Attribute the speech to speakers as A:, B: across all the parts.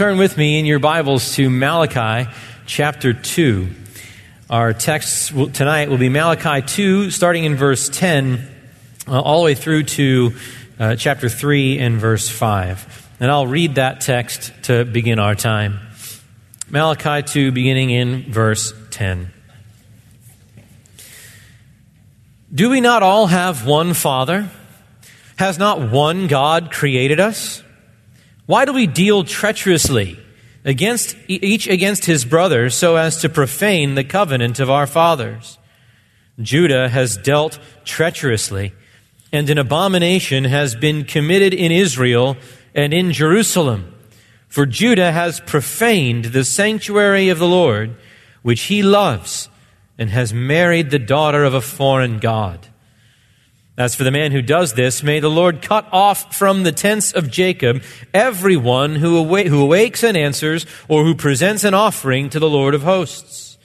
A: turn with me in your Bibles to Malachi chapter 2. Our text tonight will be Malachi 2, starting in verse 10, uh, all the way through to uh, chapter 3 and verse 5. And I'll read that text to begin our time. Malachi 2, beginning in verse 10. Do we not all have one Father? Has not one God created us? Why do we deal treacherously against each against his brother so as to profane the covenant of our fathers? Judah has dealt treacherously, and an abomination has been committed in Israel and in Jerusalem. For Judah has profaned the sanctuary of the Lord, which he loves, and has married the daughter of a foreign God. As for the man who does this, may the Lord cut off from the tents of Jacob everyone who, awa- who awakes and answers or who presents an offering to the Lord of hosts.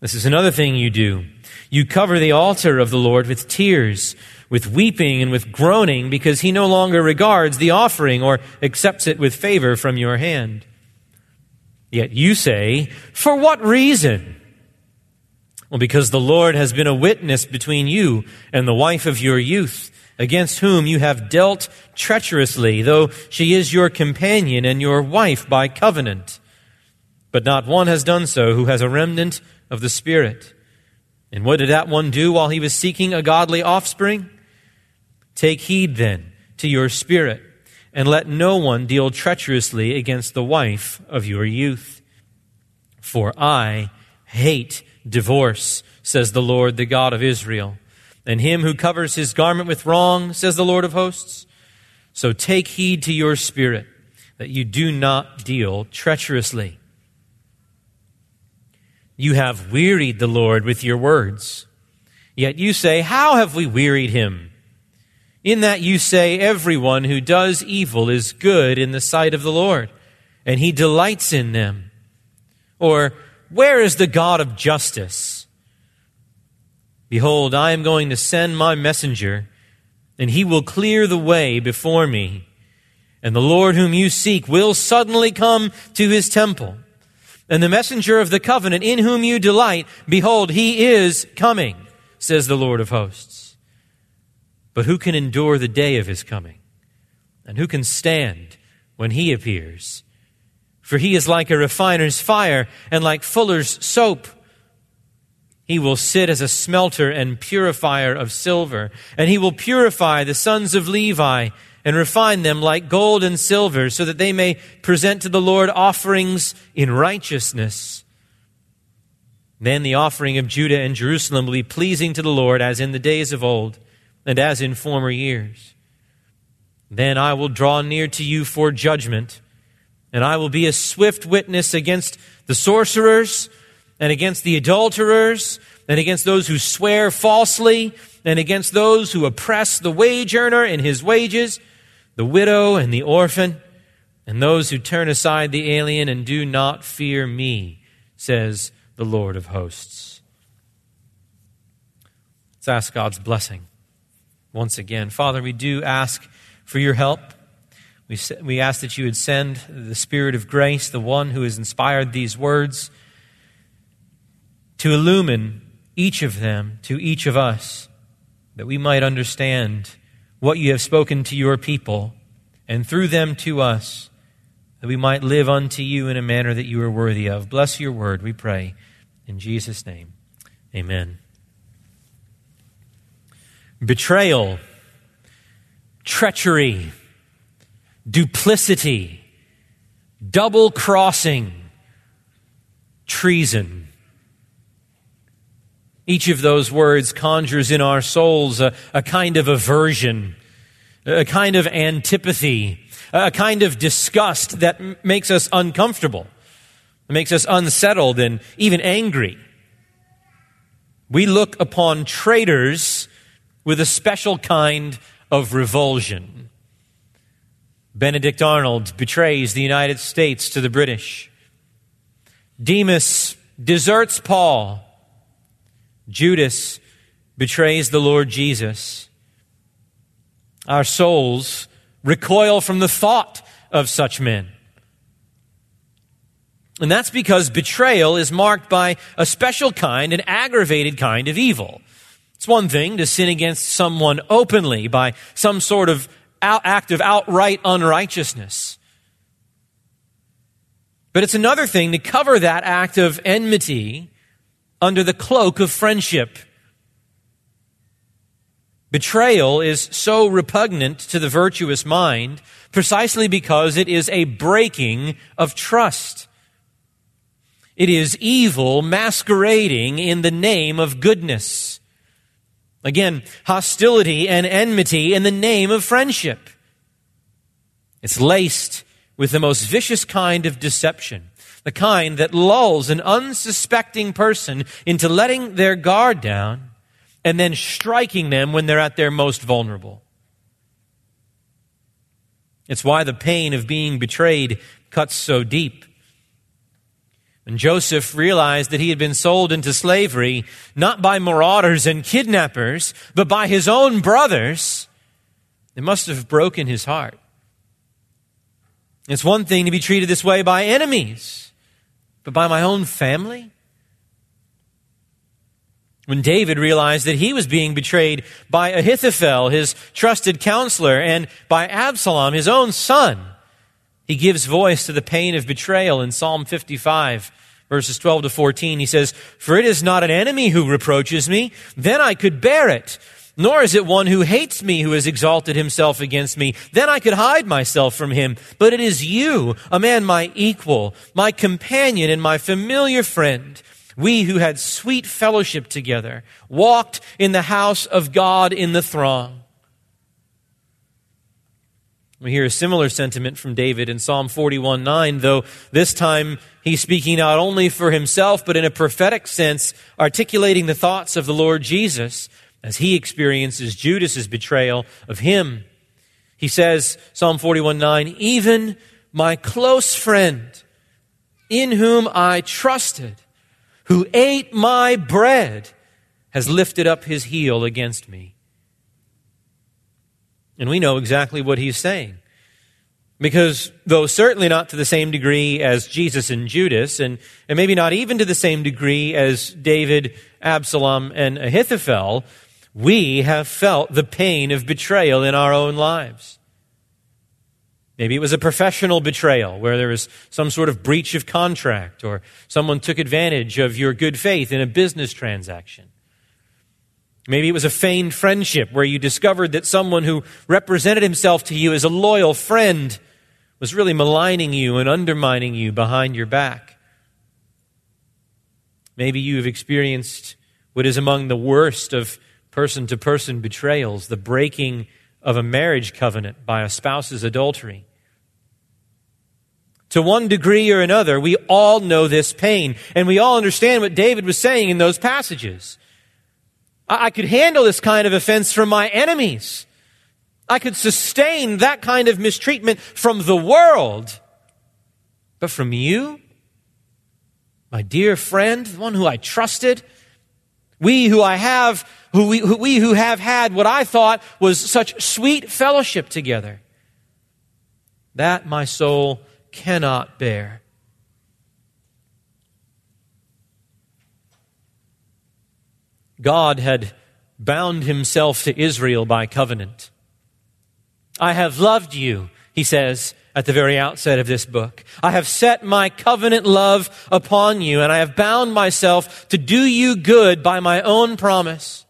A: This is another thing you do. You cover the altar of the Lord with tears, with weeping and with groaning because he no longer regards the offering or accepts it with favor from your hand. Yet you say, for what reason? Well, because the Lord has been a witness between you and the wife of your youth, against whom you have dealt treacherously, though she is your companion and your wife by covenant. But not one has done so who has a remnant of the Spirit. And what did that one do while he was seeking a godly offspring? Take heed then to your spirit, and let no one deal treacherously against the wife of your youth. For I hate divorce, says the Lord, the God of Israel. And him who covers his garment with wrong, says the Lord of hosts. So take heed to your spirit that you do not deal treacherously. You have wearied the Lord with your words. Yet you say, How have we wearied him? In that you say, Everyone who does evil is good in the sight of the Lord, and he delights in them. Or, where is the God of justice? Behold, I am going to send my messenger, and he will clear the way before me. And the Lord whom you seek will suddenly come to his temple. And the messenger of the covenant in whom you delight, behold, he is coming, says the Lord of hosts. But who can endure the day of his coming? And who can stand when he appears? For he is like a refiner's fire and like fuller's soap. He will sit as a smelter and purifier of silver, and he will purify the sons of Levi and refine them like gold and silver, so that they may present to the Lord offerings in righteousness. Then the offering of Judah and Jerusalem will be pleasing to the Lord as in the days of old and as in former years. Then I will draw near to you for judgment and I will be a swift witness against the sorcerers and against the adulterers and against those who swear falsely and against those who oppress the wage earner in his wages, the widow and the orphan, and those who turn aside the alien and do not fear me, says the Lord of hosts. Let's ask God's blessing once again. Father, we do ask for your help. We, we ask that you would send the Spirit of grace, the one who has inspired these words, to illumine each of them to each of us, that we might understand what you have spoken to your people, and through them to us, that we might live unto you in a manner that you are worthy of. Bless your word, we pray. In Jesus' name, amen. Betrayal, treachery, duplicity, double crossing, treason. Each of those words conjures in our souls a, a, kind of aversion, a kind of antipathy, a kind of disgust that m- makes us uncomfortable, makes us unsettled and even angry. We look upon traitors with a special kind of revulsion. Benedict Arnold betrays the United States to the British. Demas deserts Paul. Judas betrays the Lord Jesus. Our souls recoil from the thought of such men. And that's because betrayal is marked by a special kind, an aggravated kind of evil. It's one thing to sin against someone openly by some sort of act of outright unrighteousness. But it's another thing to cover that act of enmity under the cloak of friendship. Betrayal is so repugnant to the virtuous mind precisely because it is a breaking of trust. It is evil masquerading in the name of goodness. Again, hostility and enmity in the name of friendship. It's laced with the most vicious kind of deception, the kind that lulls an unsuspecting person into letting their guard down and then striking them when they're at their most vulnerable. It's why the pain of being betrayed cuts so deep. And Joseph realized that he had been sold into slavery not by marauders and kidnappers, but by his own brothers. It must have broken his heart. It's one thing to be treated this way by enemies, but by my own family? When David realized that he was being betrayed by Ahithophel, his trusted counselor, and by Absalom, his own son, he gives voice to the pain of betrayal in Psalm 55 verses 12 to 14, he says, For it is not an enemy who reproaches me, then I could bear it. Nor is it one who hates me who has exalted himself against me. Then I could hide myself from him. But it is you, a man my equal, my companion, and my familiar friend. We who had sweet fellowship together, walked in the house of God in the throng. We hear a similar sentiment from David in Psalm 41 9, though this time he's speaking not only for himself, but in a prophetic sense, articulating the thoughts of the Lord Jesus as he experiences Judas's betrayal of him. He says, Psalm 41 9, even my close friend, in whom I trusted, who ate my bread, has lifted up his heel against me. And we know exactly what he's saying. Because though certainly not to the same degree as Jesus and Judas, and, and maybe not even to the same degree as David, Absalom, and Ahithophel, we have felt the pain of betrayal in our own lives. Maybe it was a professional betrayal where there was some sort of breach of contract or someone took advantage of your good faith in a business transaction. Maybe it was a feigned friendship where you discovered that someone who represented himself to you as a loyal friend was really maligning you and undermining you behind your back. Maybe you have experienced what is among the worst of person to person betrayals the breaking of a marriage covenant by a spouse's adultery. To one degree or another, we all know this pain, and we all understand what David was saying in those passages. I could handle this kind of offense from my enemies. I could sustain that kind of mistreatment from the world. But from you, my dear friend, the one who I trusted, we who I have, who we, who we who have had what I thought was such sweet fellowship together, that my soul cannot bear. God had bound himself to Israel by covenant. I have loved you, he says at the very outset of this book. I have set my covenant love upon you, and I have bound myself to do you good by my own promise.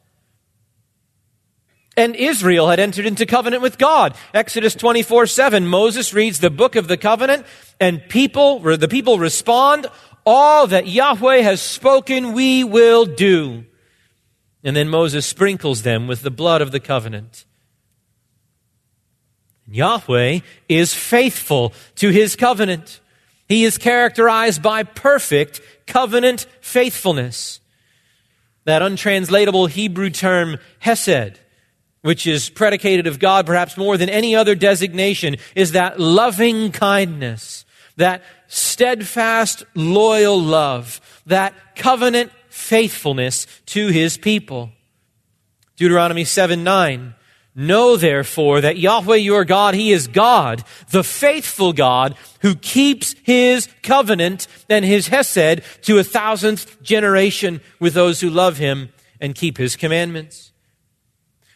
A: And Israel had entered into covenant with God. Exodus 24 7, Moses reads the book of the covenant, and people, the people respond, All that Yahweh has spoken, we will do. And then Moses sprinkles them with the blood of the covenant. Yahweh is faithful to his covenant. He is characterized by perfect covenant faithfulness. That untranslatable Hebrew term, hesed, which is predicated of God perhaps more than any other designation, is that loving kindness, that steadfast, loyal love, that covenant faithfulness to his people. Deuteronomy 7 9 Know therefore that Yahweh your God, He is God, the faithful God, who keeps His covenant and His Hesed to a thousandth generation with those who love Him and keep His commandments.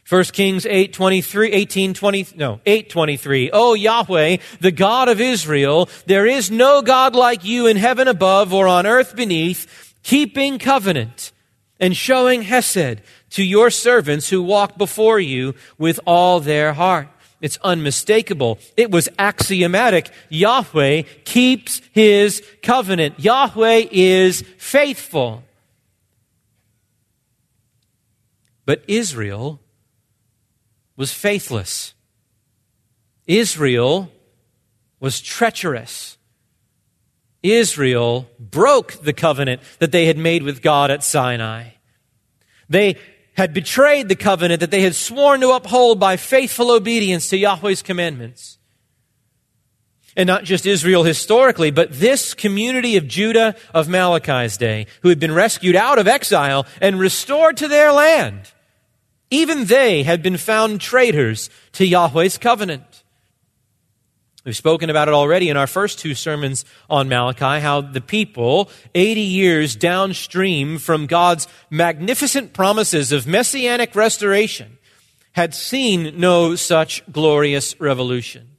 A: 1 Kings 8, 23, 18, 20, no, 8, 23. Oh Yahweh, the God of Israel, there is no God like you in heaven above or on earth beneath, keeping covenant and showing Hesed to your servants who walk before you with all their heart. It's unmistakable. It was axiomatic. Yahweh keeps his covenant. Yahweh is faithful. But Israel was faithless. Israel was treacherous. Israel broke the covenant that they had made with God at Sinai. They had betrayed the covenant that they had sworn to uphold by faithful obedience to Yahweh's commandments. And not just Israel historically, but this community of Judah of Malachi's day, who had been rescued out of exile and restored to their land. Even they had been found traitors to Yahweh's covenant. We've spoken about it already in our first two sermons on Malachi, how the people, 80 years downstream from God's magnificent promises of messianic restoration, had seen no such glorious revolution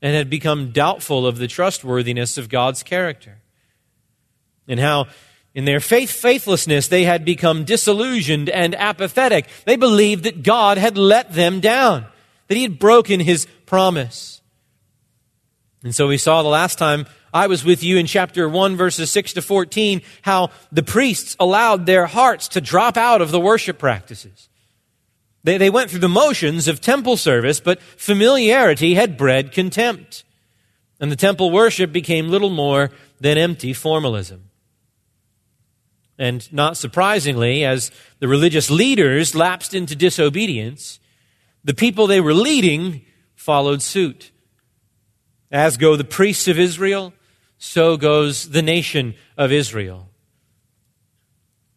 A: and had become doubtful of the trustworthiness of God's character. And how in their faith faithlessness they had become disillusioned and apathetic. They believed that God had let them down, that he had broken his promise. And so we saw the last time I was with you in chapter 1, verses 6 to 14, how the priests allowed their hearts to drop out of the worship practices. They, they went through the motions of temple service, but familiarity had bred contempt. And the temple worship became little more than empty formalism. And not surprisingly, as the religious leaders lapsed into disobedience, the people they were leading followed suit. As go the priests of Israel, so goes the nation of Israel.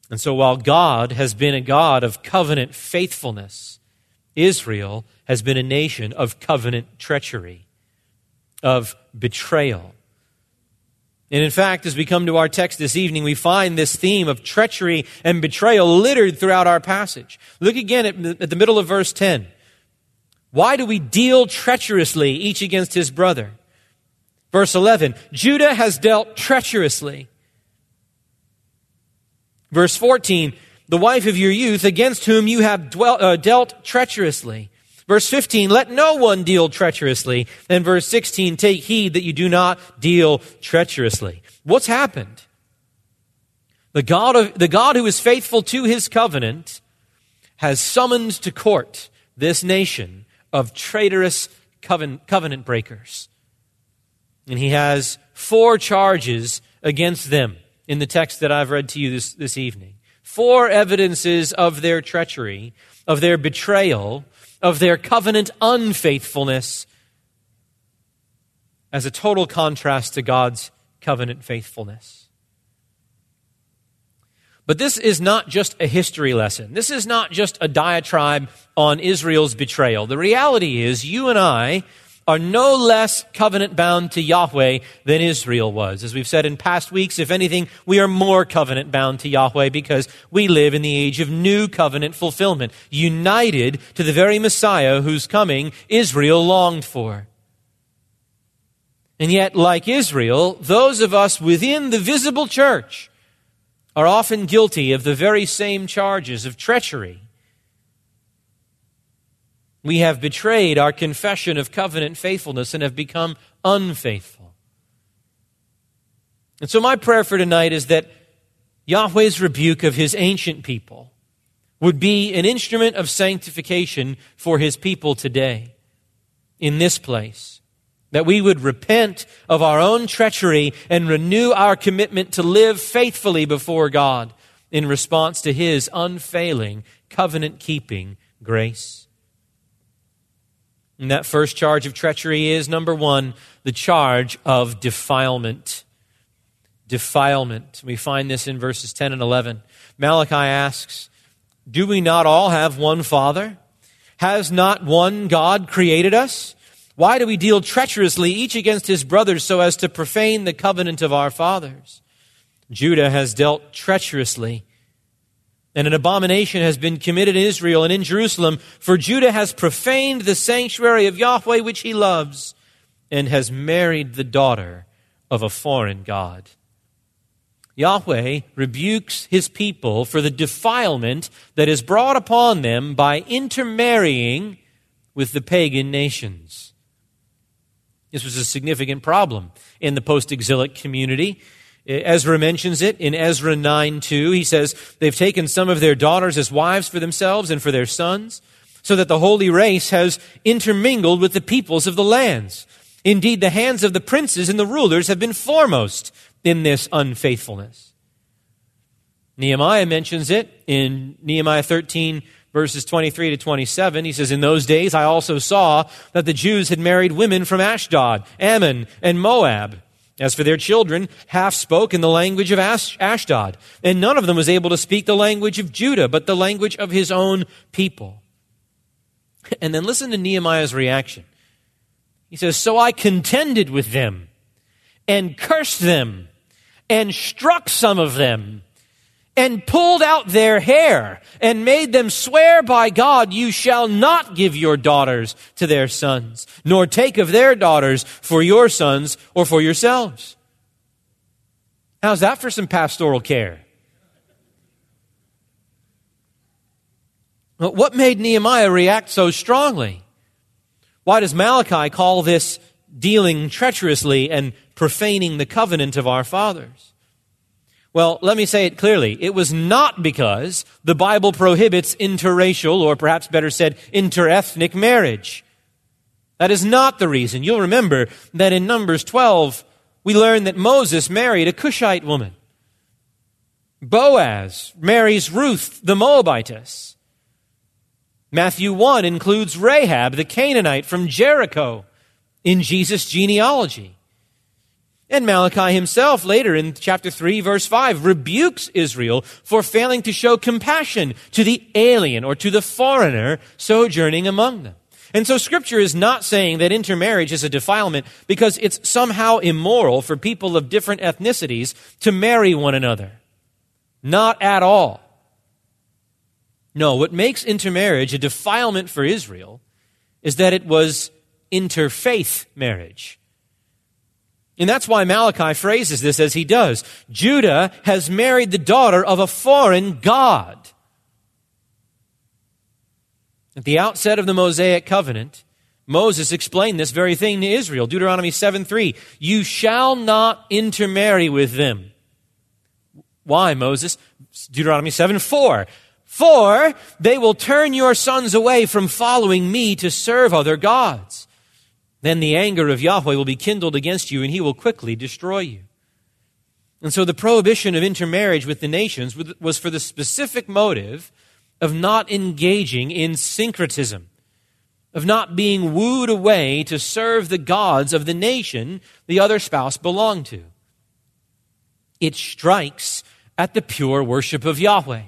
A: And so while God has been a God of covenant faithfulness, Israel has been a nation of covenant treachery, of betrayal. And in fact, as we come to our text this evening, we find this theme of treachery and betrayal littered throughout our passage. Look again at, at the middle of verse 10. Why do we deal treacherously each against his brother? Verse 11 Judah has dealt treacherously. Verse 14 The wife of your youth against whom you have dwelt, uh, dealt treacherously. Verse 15, let no one deal treacherously. And verse 16, take heed that you do not deal treacherously. What's happened? The God, of, the God who is faithful to his covenant has summoned to court this nation of traitorous covenant, covenant breakers. And he has four charges against them in the text that I've read to you this, this evening. Four evidences of their treachery, of their betrayal, of their covenant unfaithfulness, as a total contrast to God's covenant faithfulness. But this is not just a history lesson. This is not just a diatribe on Israel's betrayal. The reality is, you and I are no less covenant bound to Yahweh than Israel was. As we've said in past weeks, if anything, we are more covenant bound to Yahweh because we live in the age of new covenant fulfillment, united to the very Messiah whose coming Israel longed for. And yet, like Israel, those of us within the visible church are often guilty of the very same charges of treachery we have betrayed our confession of covenant faithfulness and have become unfaithful. And so, my prayer for tonight is that Yahweh's rebuke of his ancient people would be an instrument of sanctification for his people today in this place. That we would repent of our own treachery and renew our commitment to live faithfully before God in response to his unfailing, covenant keeping grace. And that first charge of treachery is number one, the charge of defilement. Defilement. We find this in verses 10 and 11. Malachi asks, Do we not all have one Father? Has not one God created us? Why do we deal treacherously each against his brothers so as to profane the covenant of our fathers? Judah has dealt treacherously, and an abomination has been committed in Israel and in Jerusalem, for Judah has profaned the sanctuary of Yahweh which he loves, and has married the daughter of a foreign God. Yahweh rebukes his people for the defilement that is brought upon them by intermarrying with the pagan nations. This was a significant problem in the post exilic community. Ezra mentions it in Ezra 9 2. He says, They've taken some of their daughters as wives for themselves and for their sons, so that the holy race has intermingled with the peoples of the lands. Indeed, the hands of the princes and the rulers have been foremost in this unfaithfulness. Nehemiah mentions it in Nehemiah 13, verses 23 to 27. He says, In those days I also saw that the Jews had married women from Ashdod, Ammon, and Moab. As for their children, half spoke in the language of Ashdod, and none of them was able to speak the language of Judah, but the language of his own people. And then listen to Nehemiah's reaction. He says, So I contended with them and cursed them and struck some of them and pulled out their hair and made them swear by God, you shall not give your daughters to their sons, nor take of their daughters for your sons or for yourselves. How's that for some pastoral care? What made Nehemiah react so strongly? Why does Malachi call this dealing treacherously and profaning the covenant of our fathers? Well, let me say it clearly. It was not because the Bible prohibits interracial, or perhaps better said, interethnic marriage. That is not the reason. You'll remember that in Numbers 12, we learn that Moses married a Cushite woman. Boaz marries Ruth the Moabitess. Matthew 1 includes Rahab the Canaanite from Jericho in Jesus' genealogy. And Malachi himself, later in chapter 3, verse 5, rebukes Israel for failing to show compassion to the alien or to the foreigner sojourning among them. And so scripture is not saying that intermarriage is a defilement because it's somehow immoral for people of different ethnicities to marry one another. Not at all. No, what makes intermarriage a defilement for Israel is that it was interfaith marriage. And that's why Malachi phrases this as he does. Judah has married the daughter of a foreign God. At the outset of the Mosaic covenant, Moses explained this very thing to Israel. Deuteronomy 7 3. You shall not intermarry with them. Why, Moses? Deuteronomy 7 4. For they will turn your sons away from following me to serve other gods. Then the anger of Yahweh will be kindled against you, and he will quickly destroy you. And so the prohibition of intermarriage with the nations was for the specific motive of not engaging in syncretism, of not being wooed away to serve the gods of the nation the other spouse belonged to. It strikes at the pure worship of Yahweh.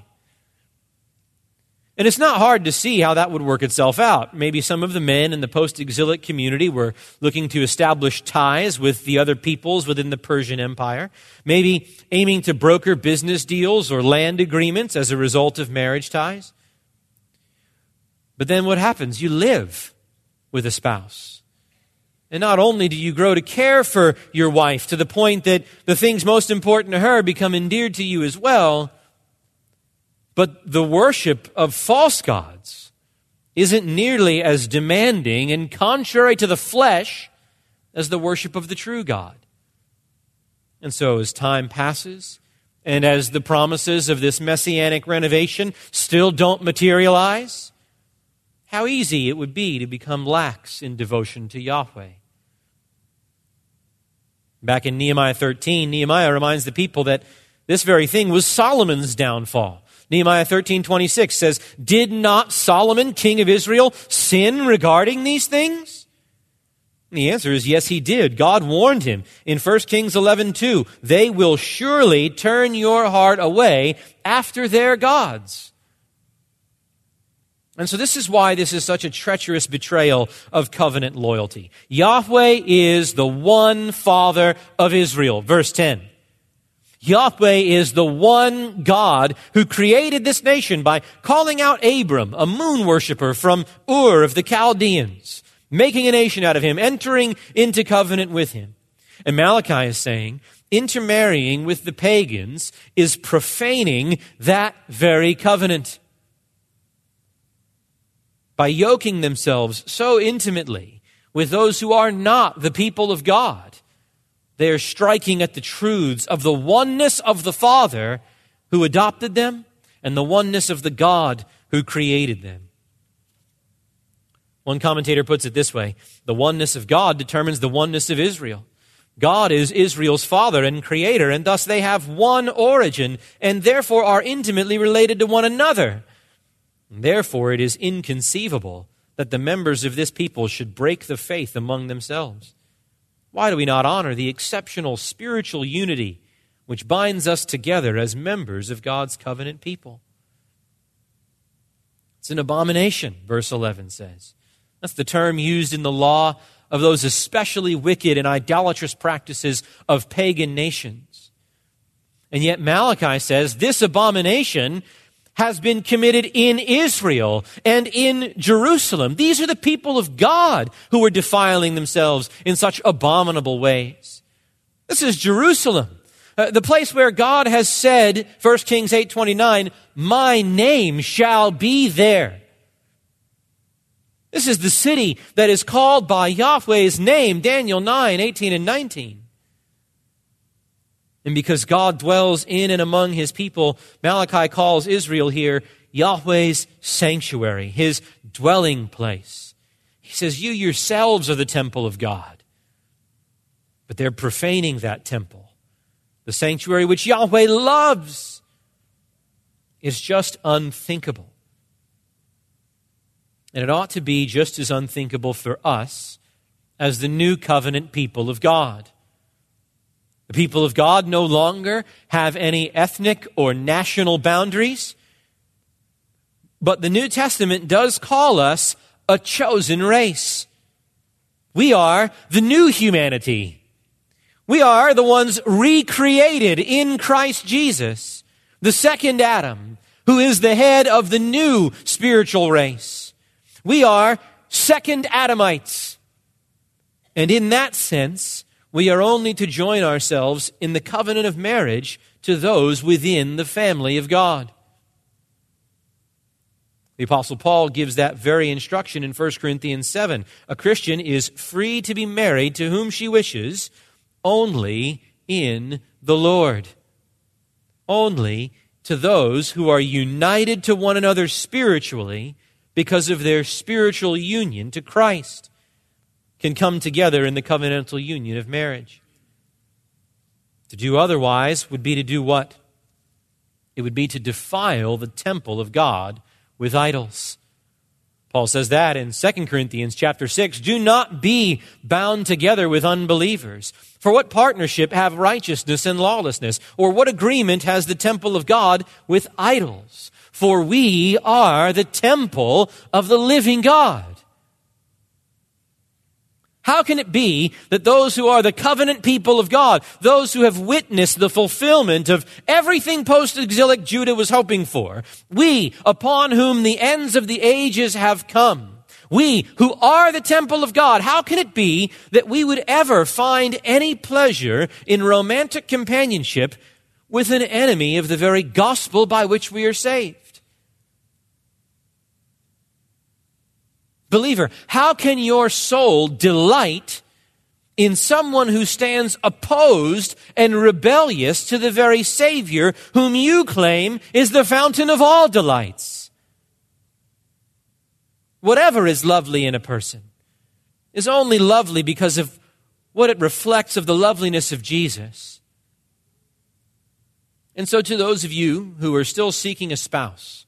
A: And it's not hard to see how that would work itself out. Maybe some of the men in the post exilic community were looking to establish ties with the other peoples within the Persian Empire, maybe aiming to broker business deals or land agreements as a result of marriage ties. But then what happens? You live with a spouse. And not only do you grow to care for your wife to the point that the things most important to her become endeared to you as well, but the worship of false gods isn't nearly as demanding and contrary to the flesh as the worship of the true God. And so, as time passes, and as the promises of this messianic renovation still don't materialize, how easy it would be to become lax in devotion to Yahweh. Back in Nehemiah 13, Nehemiah reminds the people that this very thing was Solomon's downfall. Nehemiah 13, 26 says, Did not Solomon, king of Israel, sin regarding these things? And the answer is yes, he did. God warned him in 1 Kings 11, 2, They will surely turn your heart away after their gods. And so this is why this is such a treacherous betrayal of covenant loyalty. Yahweh is the one Father of Israel. Verse 10. Yahweh is the one God who created this nation by calling out Abram, a moon worshiper from Ur of the Chaldeans, making a nation out of him, entering into covenant with him. And Malachi is saying, intermarrying with the pagans is profaning that very covenant by yoking themselves so intimately with those who are not the people of God. They are striking at the truths of the oneness of the Father who adopted them and the oneness of the God who created them. One commentator puts it this way the oneness of God determines the oneness of Israel. God is Israel's father and creator, and thus they have one origin and therefore are intimately related to one another. Therefore, it is inconceivable that the members of this people should break the faith among themselves. Why do we not honor the exceptional spiritual unity which binds us together as members of God's covenant people? It's an abomination, verse 11 says. That's the term used in the law of those especially wicked and idolatrous practices of pagan nations. And yet Malachi says this abomination has been committed in Israel and in Jerusalem. These are the people of God who are defiling themselves in such abominable ways. This is Jerusalem. Uh, the place where God has said, 1 Kings 8:29, "My name shall be there." This is the city that is called by Yahweh's name, Daniel 9, 18 and 19. And because God dwells in and among his people, Malachi calls Israel here Yahweh's sanctuary, his dwelling place. He says, You yourselves are the temple of God. But they're profaning that temple, the sanctuary which Yahweh loves. is just unthinkable. And it ought to be just as unthinkable for us as the new covenant people of God. The people of God no longer have any ethnic or national boundaries. But the New Testament does call us a chosen race. We are the new humanity. We are the ones recreated in Christ Jesus, the second Adam, who is the head of the new spiritual race. We are second Adamites. And in that sense, we are only to join ourselves in the covenant of marriage to those within the family of God. The Apostle Paul gives that very instruction in 1 Corinthians 7. A Christian is free to be married to whom she wishes, only in the Lord. Only to those who are united to one another spiritually because of their spiritual union to Christ can come together in the covenantal union of marriage. To do otherwise would be to do what? It would be to defile the temple of God with idols. Paul says that in 2 Corinthians chapter 6, do not be bound together with unbelievers. For what partnership have righteousness and lawlessness? Or what agreement has the temple of God with idols? For we are the temple of the living God. How can it be that those who are the covenant people of God, those who have witnessed the fulfillment of everything post-exilic Judah was hoping for, we, upon whom the ends of the ages have come, we who are the temple of God, how can it be that we would ever find any pleasure in romantic companionship with an enemy of the very gospel by which we are saved? Believer, how can your soul delight in someone who stands opposed and rebellious to the very Savior whom you claim is the fountain of all delights? Whatever is lovely in a person is only lovely because of what it reflects of the loveliness of Jesus. And so, to those of you who are still seeking a spouse,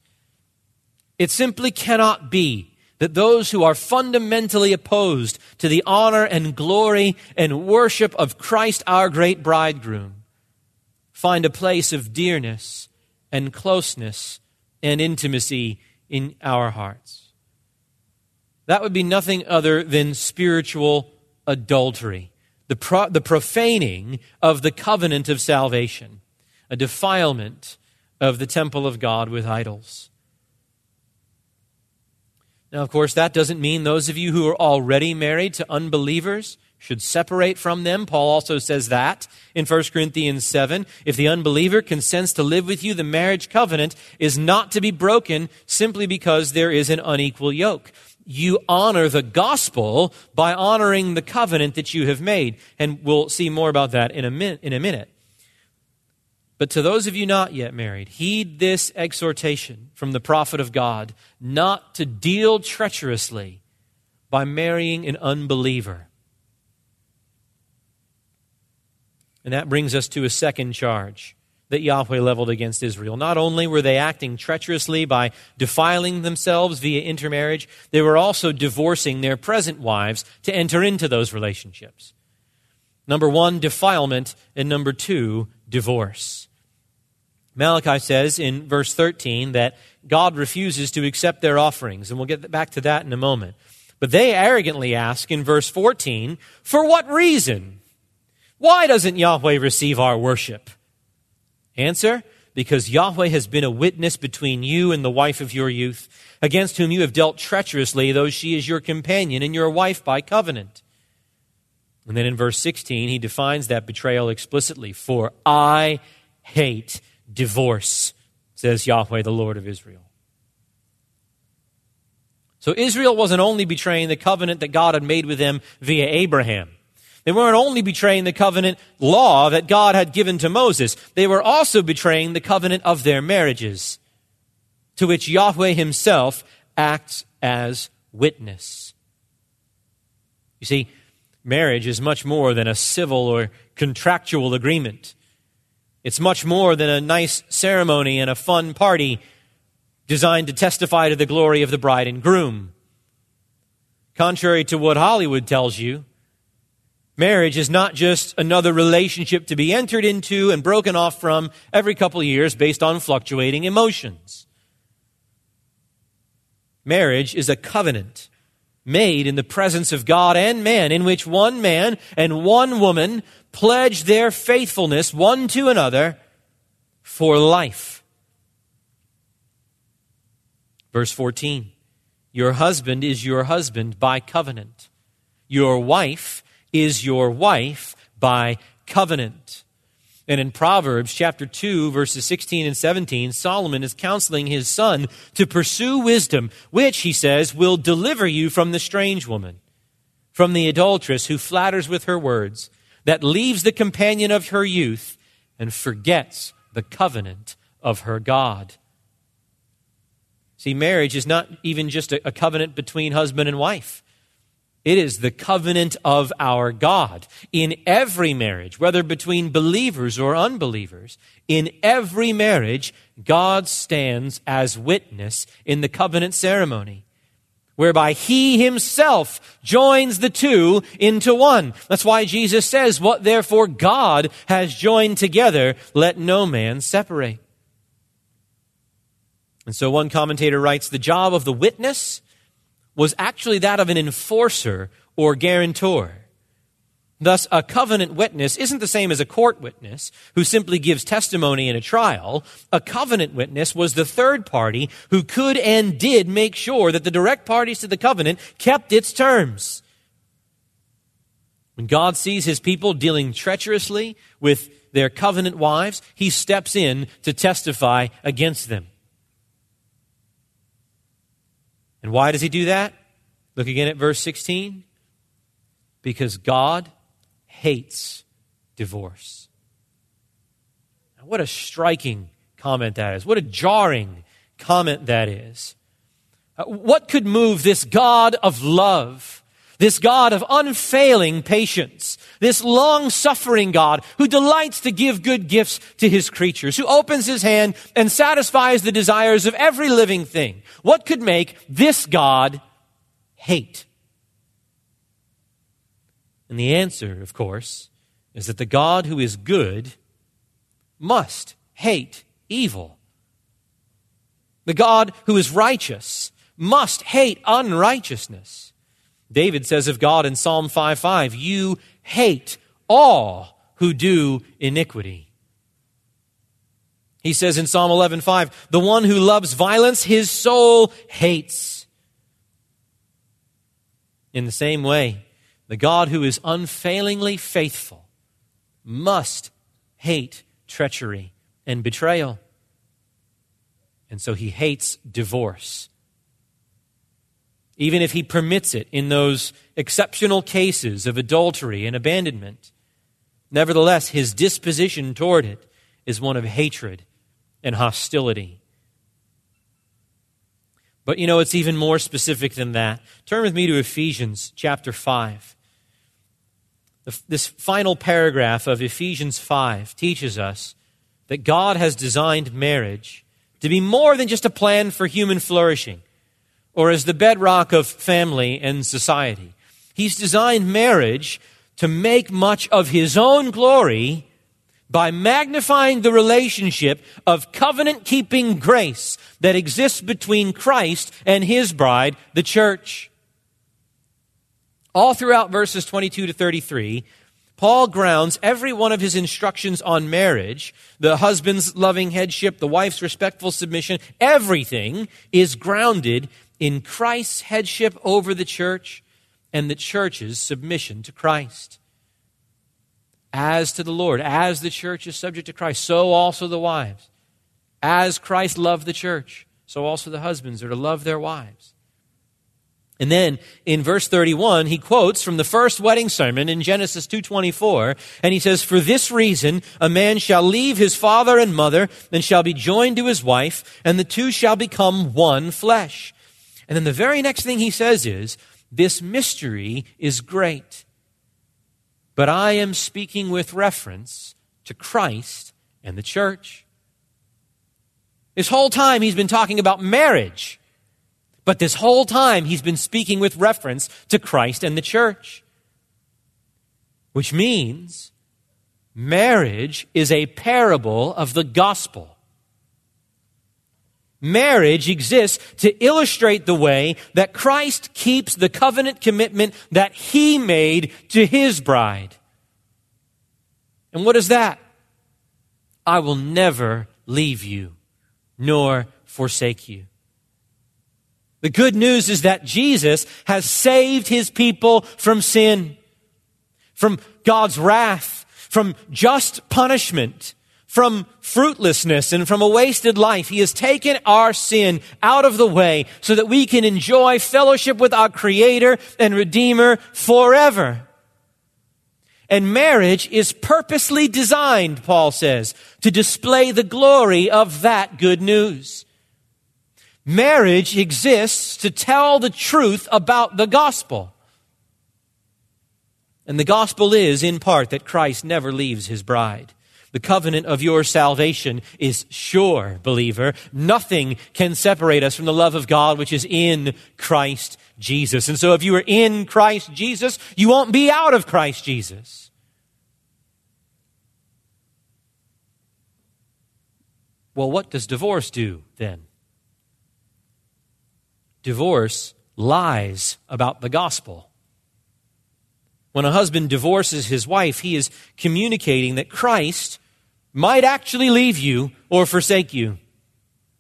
A: it simply cannot be that those who are fundamentally opposed to the honor and glory and worship of Christ, our great bridegroom, find a place of dearness and closeness and intimacy in our hearts. That would be nothing other than spiritual adultery, the, pro- the profaning of the covenant of salvation, a defilement of the temple of God with idols. Now, of course, that doesn't mean those of you who are already married to unbelievers should separate from them. Paul also says that in 1 Corinthians 7. If the unbeliever consents to live with you, the marriage covenant is not to be broken simply because there is an unequal yoke. You honor the gospel by honoring the covenant that you have made. And we'll see more about that in a, min- in a minute. But to those of you not yet married, heed this exhortation from the prophet of God not to deal treacherously by marrying an unbeliever. And that brings us to a second charge that Yahweh leveled against Israel. Not only were they acting treacherously by defiling themselves via intermarriage, they were also divorcing their present wives to enter into those relationships. Number one, defilement, and number two, divorce. Malachi says in verse 13 that God refuses to accept their offerings, and we'll get back to that in a moment. But they arrogantly ask in verse 14, For what reason? Why doesn't Yahweh receive our worship? Answer, because Yahweh has been a witness between you and the wife of your youth, against whom you have dealt treacherously, though she is your companion and your wife by covenant. And then in verse 16, he defines that betrayal explicitly. For I hate divorce, says Yahweh, the Lord of Israel. So Israel wasn't only betraying the covenant that God had made with them via Abraham. They weren't only betraying the covenant law that God had given to Moses, they were also betraying the covenant of their marriages, to which Yahweh himself acts as witness. You see, marriage is much more than a civil or contractual agreement. It's much more than a nice ceremony and a fun party designed to testify to the glory of the bride and groom. Contrary to what Hollywood tells you, marriage is not just another relationship to be entered into and broken off from every couple years based on fluctuating emotions. Marriage is a covenant made in the presence of God and man, in which one man and one woman pledge their faithfulness one to another for life. Verse 14 Your husband is your husband by covenant, your wife is your wife by covenant. And in Proverbs chapter 2, verses 16 and 17, Solomon is counseling his son to pursue wisdom, which, he says, will deliver you from the strange woman, from the adulteress who flatters with her words, that leaves the companion of her youth and forgets the covenant of her God. See, marriage is not even just a, covenant between husband and wife. It is the covenant of our God. In every marriage, whether between believers or unbelievers, in every marriage, God stands as witness in the covenant ceremony, whereby He Himself joins the two into one. That's why Jesus says, What therefore God has joined together, let no man separate. And so one commentator writes, The job of the witness was actually that of an enforcer or guarantor. Thus, a covenant witness isn't the same as a court witness who simply gives testimony in a trial. A covenant witness was the third party who could and did make sure that the direct parties to the covenant kept its terms. When God sees his people dealing treacherously with their covenant wives, he steps in to testify against them. And why does he do that? Look again at verse 16. Because God hates divorce. Now, what a striking comment that is. What a jarring comment that is. Uh, what could move this God of love, this God of unfailing patience, this long suffering God who delights to give good gifts to his creatures, who opens his hand and satisfies the desires of every living thing. What could make this God hate? And the answer, of course, is that the God who is good must hate evil. The God who is righteous must hate unrighteousness. David says of God in Psalm 5 5, You hate all who do iniquity. He says in Psalm 11 5, The one who loves violence, his soul hates. In the same way, the God who is unfailingly faithful must hate treachery and betrayal. And so he hates divorce. Even if he permits it in those exceptional cases of adultery and abandonment, nevertheless, his disposition toward it is one of hatred and hostility. But you know, it's even more specific than that. Turn with me to Ephesians chapter 5. This final paragraph of Ephesians 5 teaches us that God has designed marriage to be more than just a plan for human flourishing or as the bedrock of family and society. He's designed marriage to make much of his own glory by magnifying the relationship of covenant keeping grace that exists between Christ and his bride, the church. All throughout verses 22 to 33, Paul grounds every one of his instructions on marriage, the husband's loving headship, the wife's respectful submission, everything is grounded in Christ's headship over the church and the church's submission to Christ. As to the Lord, as the church is subject to Christ, so also the wives. As Christ loved the church, so also the husbands are to love their wives. And then in verse 31, he quotes from the first wedding sermon in Genesis 2:24, and he says, "For this reason a man shall leave his father and mother and shall be joined to his wife, and the two shall become one flesh." And then the very next thing he says is, "This mystery is great, but I am speaking with reference to Christ and the church." This whole time he's been talking about marriage. But this whole time, he's been speaking with reference to Christ and the church. Which means marriage is a parable of the gospel. Marriage exists to illustrate the way that Christ keeps the covenant commitment that he made to his bride. And what is that? I will never leave you nor forsake you. The good news is that Jesus has saved his people from sin, from God's wrath, from just punishment, from fruitlessness, and from a wasted life. He has taken our sin out of the way so that we can enjoy fellowship with our Creator and Redeemer forever. And marriage is purposely designed, Paul says, to display the glory of that good news. Marriage exists to tell the truth about the gospel. And the gospel is, in part, that Christ never leaves his bride. The covenant of your salvation is sure, believer. Nothing can separate us from the love of God which is in Christ Jesus. And so if you are in Christ Jesus, you won't be out of Christ Jesus. Well, what does divorce do then? Divorce lies about the gospel. When a husband divorces his wife, he is communicating that Christ might actually leave you or forsake you.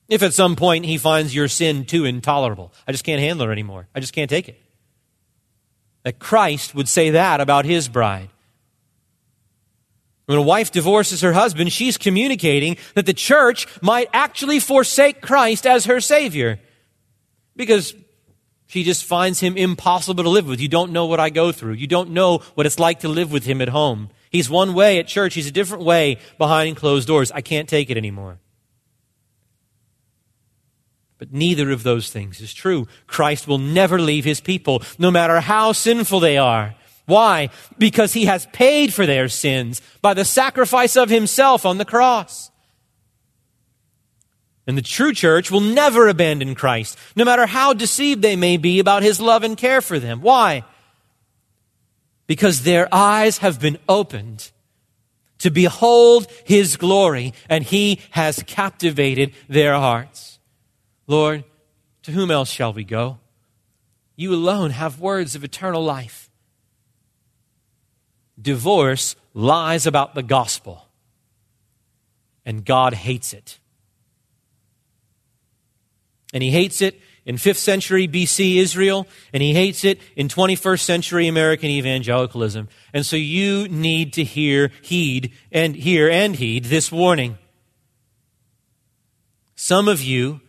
A: If at some point he finds your sin too intolerable, I just can't handle it anymore. I just can't take it. That Christ would say that about his bride. When a wife divorces her husband, she's communicating that the church might actually forsake Christ as her Savior because she just finds him impossible to live with. You don't know what I go through. You don't know what it's like to live with him at home. He's one way at church, he's a different way behind closed doors. I can't take it anymore. But neither of those things is true. Christ will never leave his people, no matter how sinful they are. Why? Because he has paid for their sins by the sacrifice of himself on the cross. And the true church will never abandon Christ, no matter how deceived they may be about his love and care for them. Why? Because their eyes have been opened to behold his glory, and he has captivated their hearts. Lord, to whom else shall we go? You alone have words of eternal life. Divorce lies about the gospel, and God hates it. And He hates it in 5th century BC Israel, and he hates it in 21st century American evangelicalism. And so you need to hear, heed, and hear and heed this warning. Some of you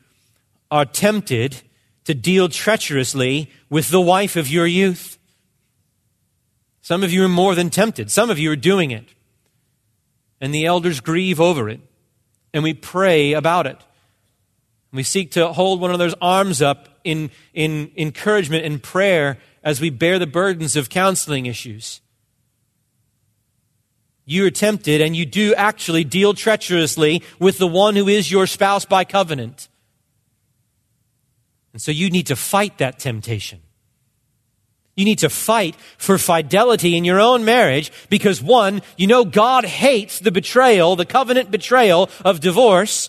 A: are tempted to deal treacherously with the wife of your youth. Some of you are more than tempted. Some of you are doing it. And the elders grieve over it. And we pray about it. We seek to hold one another's arms up in, in encouragement and prayer as we bear the burdens of counseling issues. You are tempted and you do actually deal treacherously with the one who is your spouse by covenant. And so you need to fight that temptation. You need to fight for fidelity in your own marriage because one, you know God hates the betrayal, the covenant betrayal of divorce.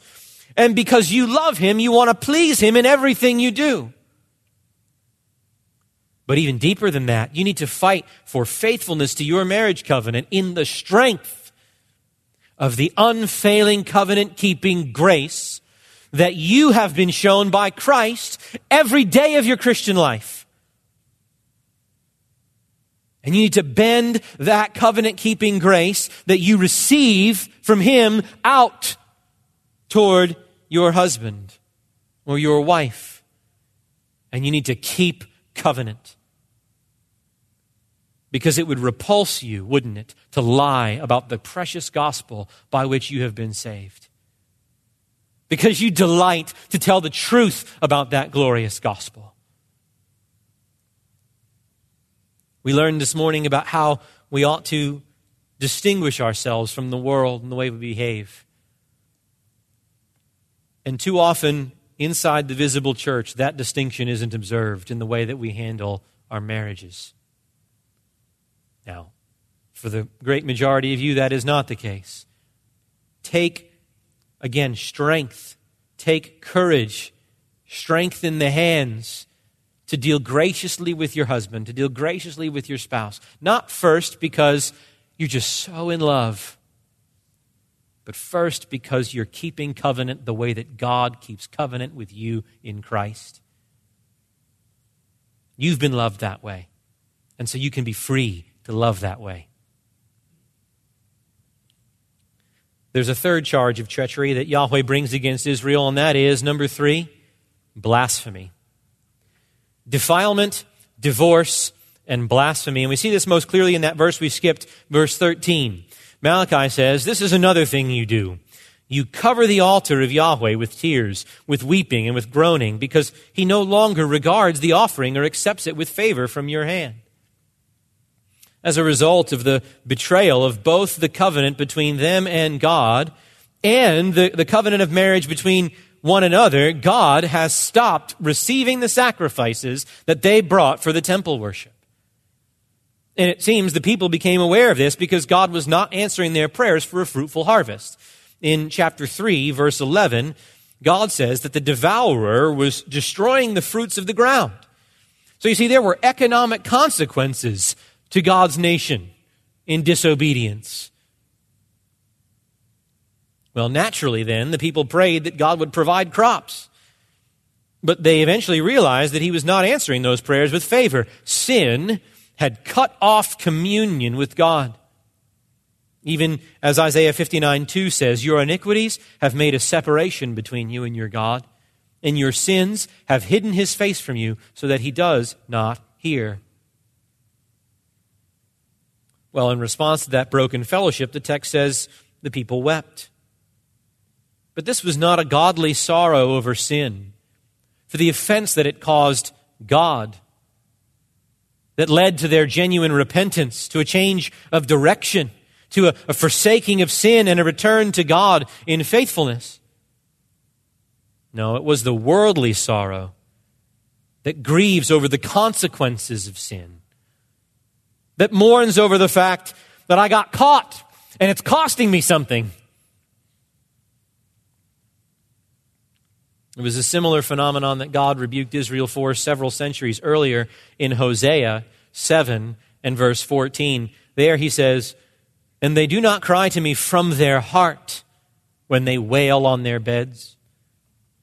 A: And because you love him, you want to please him in everything you do. But even deeper than that, you need to fight for faithfulness to your marriage covenant in the strength of the unfailing covenant keeping grace that you have been shown by Christ every day of your Christian life. And you need to bend that covenant keeping grace that you receive from Him out toward your husband or your wife. And you need to keep covenant. Because it would repulse you, wouldn't it, to lie about the precious gospel by which you have been saved. Because you delight to tell the truth about that glorious gospel. We learned this morning about how we ought to distinguish ourselves from the world and the way we behave. And too often, inside the visible church, that distinction isn't observed in the way that we handle our marriages. Now, for the great majority of you, that is not the case. Take, again, strength. Take courage. Strengthen the hands to deal graciously with your husband, to deal graciously with your spouse. Not first because you're just so in love but first because you're keeping covenant the way that God keeps covenant with you in Christ. You've been loved that way, and so you can be free to love that way. There's a third charge of treachery that Yahweh brings against Israel, and that is number three, blasphemy. Defilement, divorce, and blasphemy. And we see this most clearly in that verse we skipped, verse 13. Malachi says, This is another thing you do. You cover the altar of Yahweh with tears, with weeping, and with groaning, because he no longer regards the offering or accepts it with favor from your hand. As a result of the betrayal of both the covenant between them and God and the, the covenant of marriage between one another, God has stopped receiving the sacrifices that they brought for the temple worship. And it seems the people became aware of this because God was not answering their prayers for a fruitful harvest. In chapter 3, verse 11, God says that the devourer was destroying the fruits of the ground. So you see, there were economic consequences to God's nation in disobedience. Well, naturally, then, the people prayed that God would provide crops. But they eventually realized that He was not answering those prayers with favor. Sin had cut off communion with God. Even as Isaiah 59 2 says, Your iniquities have made a separation between you and your God, and your sins have hidden his face from you so that he does not hear. Well, in response to that broken fellowship, the text says the people wept. But this was not a godly sorrow over sin, for the offense that it caused God that led to their genuine repentance, to a change of direction, to a, a forsaking of sin and a return to God in faithfulness. No, it was the worldly sorrow that grieves over the consequences of sin, that mourns over the fact that I got caught and it's costing me something. It was a similar phenomenon that God rebuked Israel for several centuries earlier in Hosea 7 and verse 14. There he says, And they do not cry to me from their heart when they wail on their beds.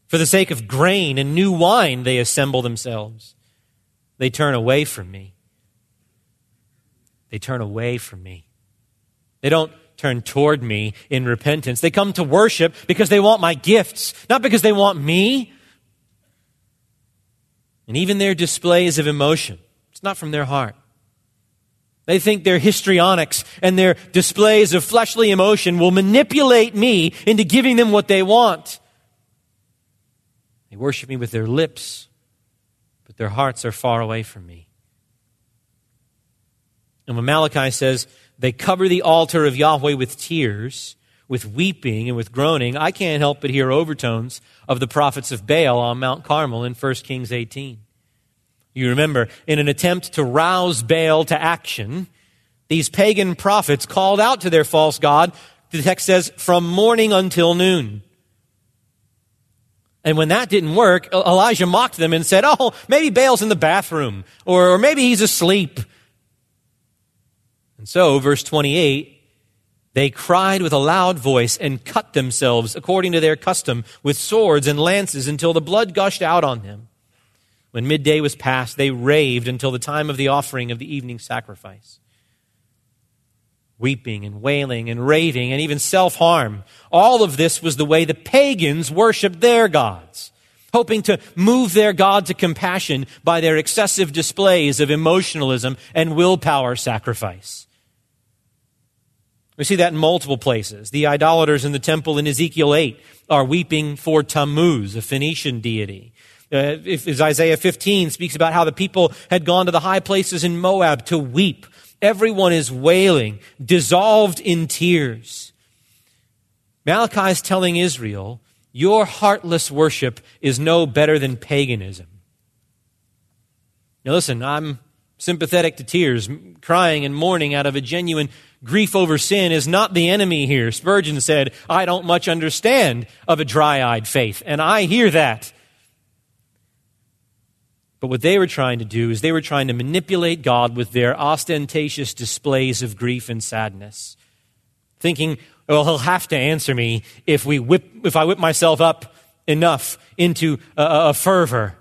A: For the sake of grain and new wine, they assemble themselves. They turn away from me. They turn away from me. They don't turn toward me in repentance. They come to worship because they want my gifts, not because they want me. And even their displays of emotion, it's not from their heart. They think their histrionics and their displays of fleshly emotion will manipulate me into giving them what they want. They worship me with their lips, but their hearts are far away from me. And when Malachi says, they cover the altar of Yahweh with tears, with weeping, and with groaning. I can't help but hear overtones of the prophets of Baal on Mount Carmel in 1 Kings 18. You remember, in an attempt to rouse Baal to action, these pagan prophets called out to their false god, the text says, from morning until noon. And when that didn't work, Elijah mocked them and said, Oh, maybe Baal's in the bathroom, or, or maybe he's asleep. And so, verse 28, they cried with a loud voice and cut themselves according to their custom with swords and lances until the blood gushed out on them. When midday was past, they raved until the time of the offering of the evening sacrifice. Weeping and wailing and raving and even self harm. All of this was the way the pagans worshiped their gods, hoping to move their God to compassion by their excessive displays of emotionalism and willpower sacrifice. We see that in multiple places. The idolaters in the temple in Ezekiel 8 are weeping for Tammuz, a Phoenician deity. Uh, if, if Isaiah 15 speaks about how the people had gone to the high places in Moab to weep. Everyone is wailing, dissolved in tears. Malachi is telling Israel, your heartless worship is no better than paganism. Now listen, I'm sympathetic to tears, crying and mourning out of a genuine grief over sin is not the enemy here. Spurgeon said, I don't much understand of a dry eyed faith. And I hear that. But what they were trying to do is they were trying to manipulate God with their ostentatious displays of grief and sadness, thinking, well, he'll have to answer me if, we whip, if I whip myself up enough into a, a fervor.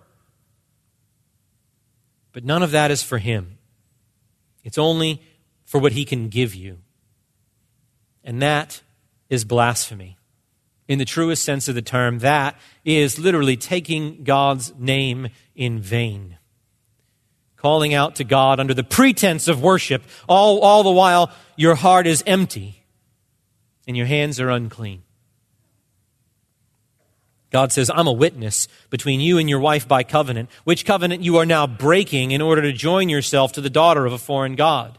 A: But none of that is for him. It's only for what he can give you. And that is blasphemy. In the truest sense of the term, that is literally taking God's name in vain. Calling out to God under the pretense of worship, all, all the while your heart is empty and your hands are unclean. God says, I'm a witness between you and your wife by covenant, which covenant you are now breaking in order to join yourself to the daughter of a foreign God.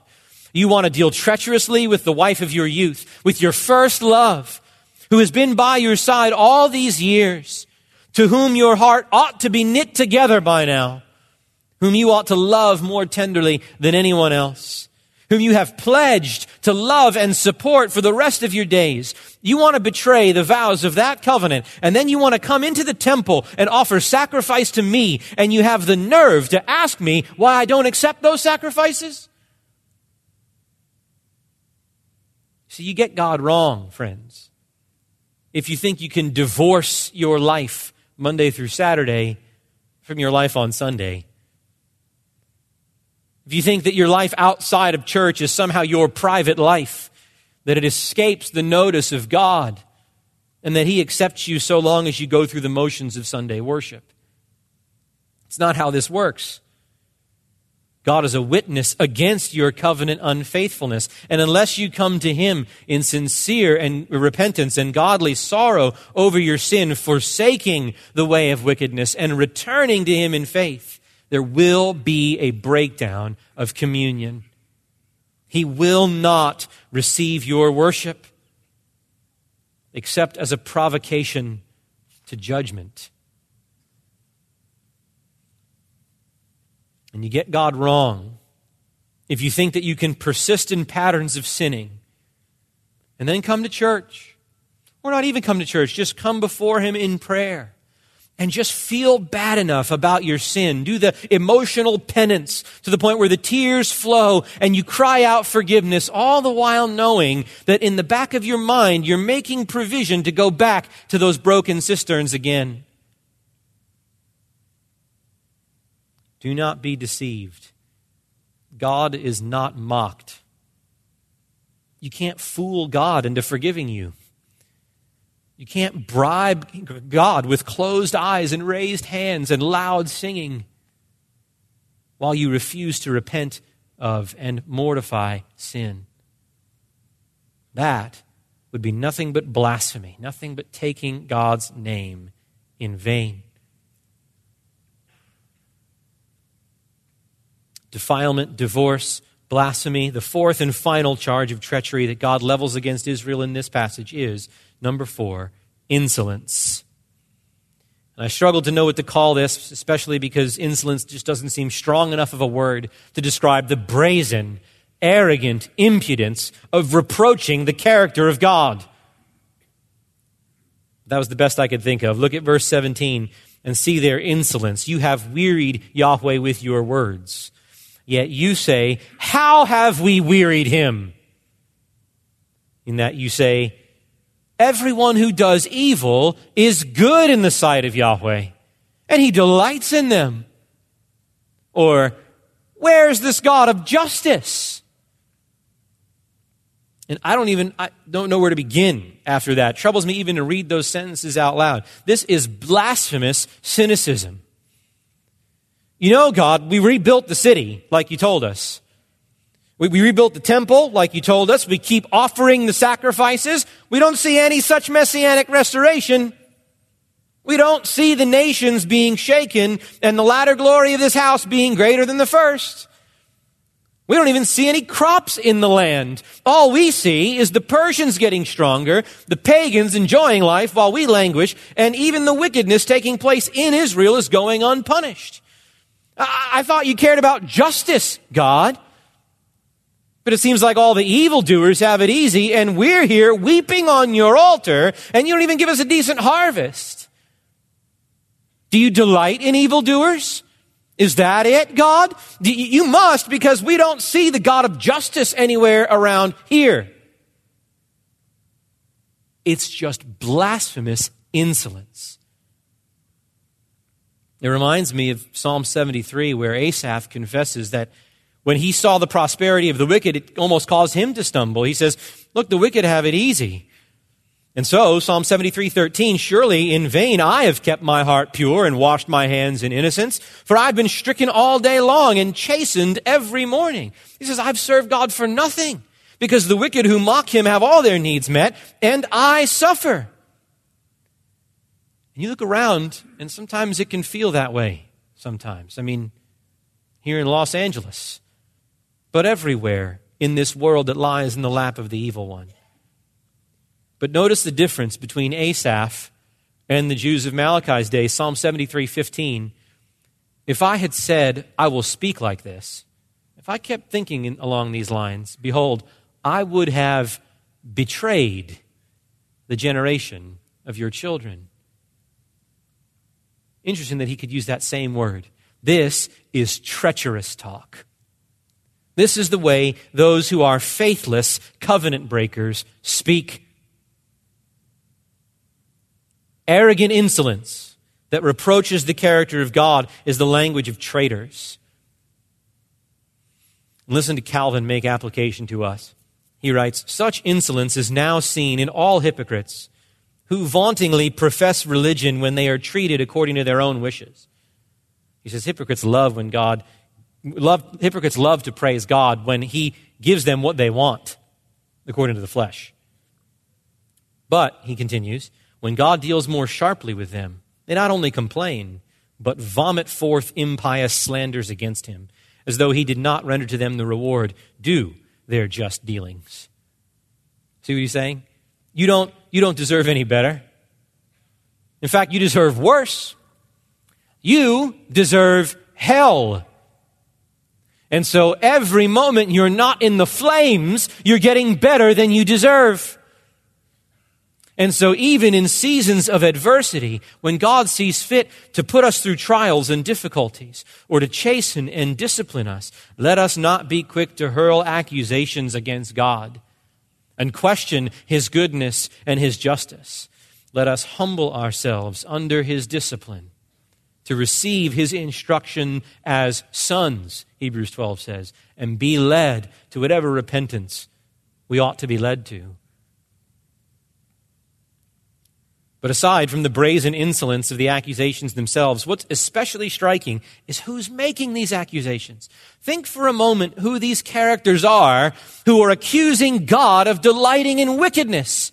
A: You want to deal treacherously with the wife of your youth, with your first love, who has been by your side all these years, to whom your heart ought to be knit together by now, whom you ought to love more tenderly than anyone else, whom you have pledged to love and support for the rest of your days. You want to betray the vows of that covenant, and then you want to come into the temple and offer sacrifice to me, and you have the nerve to ask me why I don't accept those sacrifices? So you get God wrong, friends. If you think you can divorce your life Monday through Saturday from your life on Sunday, if you think that your life outside of church is somehow your private life, that it escapes the notice of God, and that He accepts you so long as you go through the motions of Sunday worship. It's not how this works. God is a witness against your covenant unfaithfulness. And unless you come to Him in sincere and repentance and godly sorrow over your sin, forsaking the way of wickedness and returning to Him in faith, there will be a breakdown of communion. He will not receive your worship except as a provocation to judgment. and you get God wrong, if you think that you can persist in patterns of sinning and then come to church, or not even come to church, just come before Him in prayer and just feel bad enough about your sin. Do the emotional penance to the point where the tears flow and you cry out forgiveness, all the while knowing that in the back of your mind, you're making provision to go back to those broken cisterns again. Do not be deceived. God is not mocked. You can't fool God into forgiving you. You can't bribe God with closed eyes and raised hands and loud singing while you refuse to repent of and mortify sin. That would be nothing but blasphemy, nothing but taking God's name in vain. Defilement, divorce, blasphemy. The fourth and final charge of treachery that God levels against Israel in this passage is Number four, insolence. And I struggle to know what to call this, especially because insolence just doesn't seem strong enough of a word to describe the brazen, arrogant impudence of reproaching the character of God. That was the best I could think of. Look at verse 17 and see their insolence. You have wearied Yahweh with your words. Yet you say, How have we wearied him? In that you say, Everyone who does evil is good in the sight of Yahweh, and he delights in them. Or, where's this God of justice? And I don't even, I don't know where to begin after that. It troubles me even to read those sentences out loud. This is blasphemous cynicism. You know, God, we rebuilt the city like you told us. We, we rebuilt the temple, like you told us. We keep offering the sacrifices. We don't see any such messianic restoration. We don't see the nations being shaken and the latter glory of this house being greater than the first. We don't even see any crops in the land. All we see is the Persians getting stronger, the pagans enjoying life while we languish, and even the wickedness taking place in Israel is going unpunished. I, I thought you cared about justice, God. But it seems like all the evildoers have it easy, and we're here weeping on your altar, and you don't even give us a decent harvest. Do you delight in evildoers? Is that it, God? You must, because we don't see the God of justice anywhere around here. It's just blasphemous insolence. It reminds me of Psalm 73, where Asaph confesses that when he saw the prosperity of the wicked, it almost caused him to stumble. He says, Look, the wicked have it easy. And so, Psalm 73 13, surely in vain I have kept my heart pure and washed my hands in innocence, for I've been stricken all day long and chastened every morning. He says, I've served God for nothing, because the wicked who mock him have all their needs met, and I suffer. And you look around, and sometimes it can feel that way. Sometimes. I mean, here in Los Angeles, but everywhere in this world that lies in the lap of the evil one. But notice the difference between Asaph and the Jews of Malachi's day, Psalm 73 15. If I had said, I will speak like this, if I kept thinking in, along these lines, behold, I would have betrayed the generation of your children. Interesting that he could use that same word. This is treacherous talk. This is the way those who are faithless covenant breakers speak. Arrogant insolence that reproaches the character of God is the language of traitors. Listen to Calvin make application to us. He writes, Such insolence is now seen in all hypocrites who vauntingly profess religion when they are treated according to their own wishes. He says, Hypocrites love when God love, hypocrites love to praise God when He gives them what they want, according to the flesh. But, he continues, when God deals more sharply with them, they not only complain, but vomit forth impious slanders against Him, as though He did not render to them the reward due their just dealings. See what he's saying? You don't, you don't deserve any better. In fact, you deserve worse. You deserve hell. And so every moment you're not in the flames, you're getting better than you deserve. And so, even in seasons of adversity, when God sees fit to put us through trials and difficulties, or to chasten and discipline us, let us not be quick to hurl accusations against God and question His goodness and His justice. Let us humble ourselves under His discipline to receive His instruction as sons, Hebrews 12 says, and be led to whatever repentance we ought to be led to. But aside from the brazen insolence of the accusations themselves, what's especially striking is who's making these accusations. Think for a moment who these characters are who are accusing God of delighting in wickedness.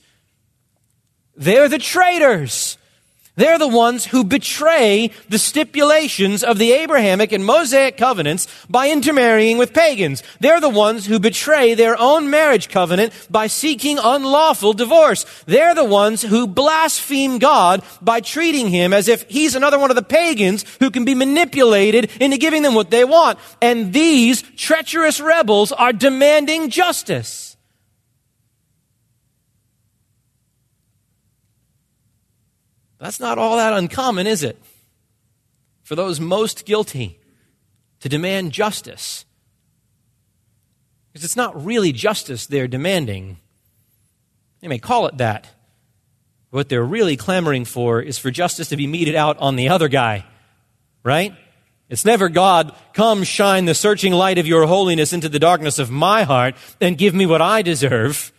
A: They're the traitors. They're the ones who betray the stipulations of the Abrahamic and Mosaic covenants by intermarrying with pagans. They're the ones who betray their own marriage covenant by seeking unlawful divorce. They're the ones who blaspheme God by treating him as if he's another one of the pagans who can be manipulated into giving them what they want. And these treacherous rebels are demanding justice. That's not all that uncommon, is it? For those most guilty to demand justice. Because it's not really justice they're demanding. They may call it that. What they're really clamoring for is for justice to be meted out on the other guy, right? It's never God, come shine the searching light of your holiness into the darkness of my heart and give me what I deserve.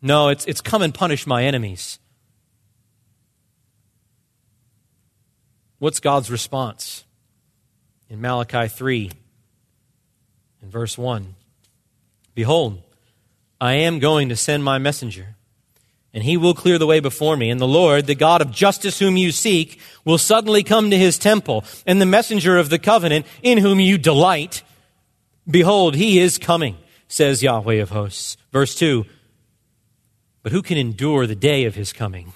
A: No, it's, it's come and punish my enemies. What's God's response? In Malachi 3, in verse 1 Behold, I am going to send my messenger, and he will clear the way before me. And the Lord, the God of justice whom you seek, will suddenly come to his temple, and the messenger of the covenant in whom you delight. Behold, he is coming, says Yahweh of hosts. Verse 2 But who can endure the day of his coming?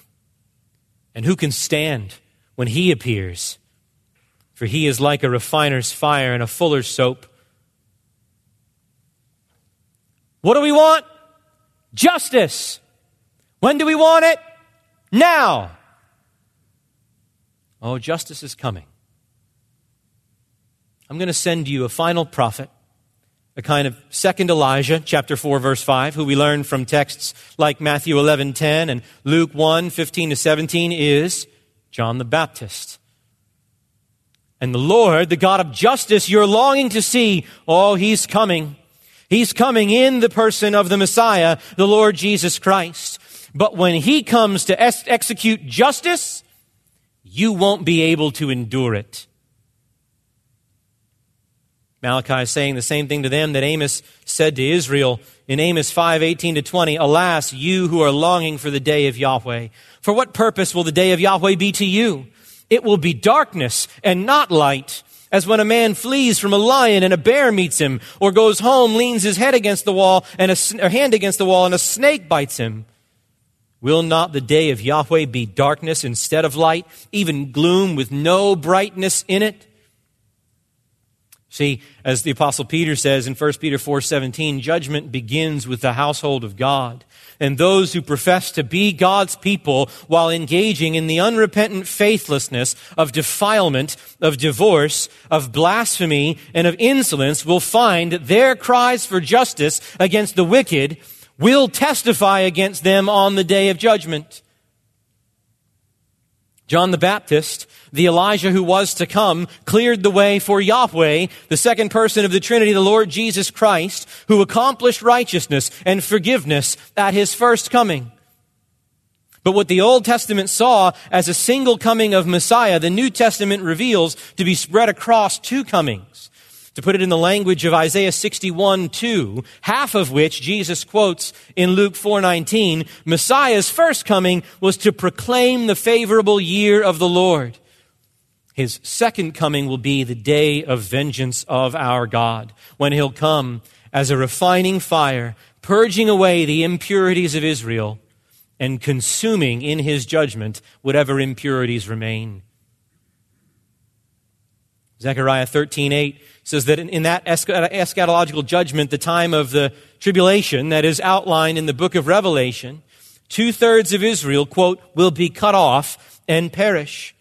A: And who can stand? When he appears. For he is like a refiner's fire and a fuller's soap. What do we want? Justice. When do we want it? Now. Oh, justice is coming. I'm going to send you a final prophet, a kind of second Elijah, chapter 4, verse 5, who we learn from texts like Matthew 11, 10 and Luke 1, 15 to 17 is John the Baptist. And the Lord, the God of justice, you're longing to see, oh, he's coming. He's coming in the person of the Messiah, the Lord Jesus Christ. But when he comes to ex- execute justice, you won't be able to endure it. Malachi is saying the same thing to them that Amos said to Israel in Amos 5 18 to 20. Alas, you who are longing for the day of Yahweh. For what purpose will the day of Yahweh be to you? It will be darkness and not light. As when a man flees from a lion and a bear meets him, or goes home, leans his head against the wall and a, hand against the wall, and a snake bites him. Will not the day of Yahweh be darkness instead of light, even gloom with no brightness in it? See, as the apostle Peter says in 1 Peter 4:17, judgment begins with the household of God. And those who profess to be God's people while engaging in the unrepentant faithlessness of defilement, of divorce, of blasphemy, and of insolence will find that their cries for justice against the wicked will testify against them on the day of judgment. John the Baptist, the Elijah who was to come, cleared the way for Yahweh, the second person of the Trinity, the Lord Jesus Christ, who accomplished righteousness and forgiveness at his first coming. But what the Old Testament saw as a single coming of Messiah, the New Testament reveals to be spread across two comings. To put it in the language of Isaiah 61, 2, half of which Jesus quotes in Luke 4:19, Messiah's first coming was to proclaim the favorable year of the Lord. His second coming will be the day of vengeance of our God, when he'll come as a refining fire, purging away the impurities of Israel and consuming in his judgment whatever impurities remain. Zechariah 13:8 says that in, that eschatological judgment, the time of the tribulation that is outlined in the book of Revelation, Two thirds of Israel, quote, will be cut off and perish.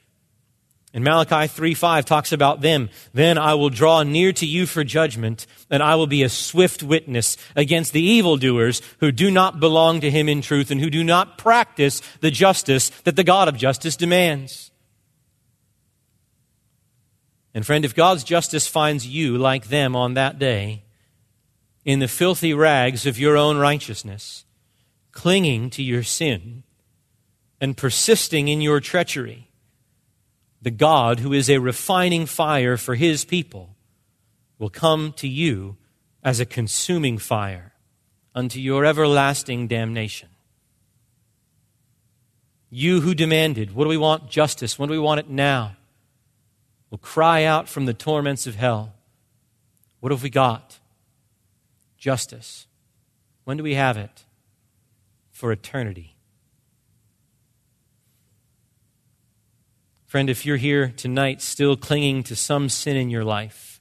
A: And Malachi 3 5 talks about them. Then I will draw near to you for judgment, and I will be a swift witness against the evildoers who do not belong to him in truth and who do not practice the justice that the God of justice demands. And friend, if God's justice finds you like them on that day, in the filthy rags of your own righteousness, clinging to your sin, and persisting in your treachery, the God who is a refining fire for his people will come to you as a consuming fire unto your everlasting damnation. You who demanded, what do we want? Justice. When do we want it now? Will cry out from the torments of hell. What have we got? Justice. When do we have it? For eternity. Friend, if you're here tonight still clinging to some sin in your life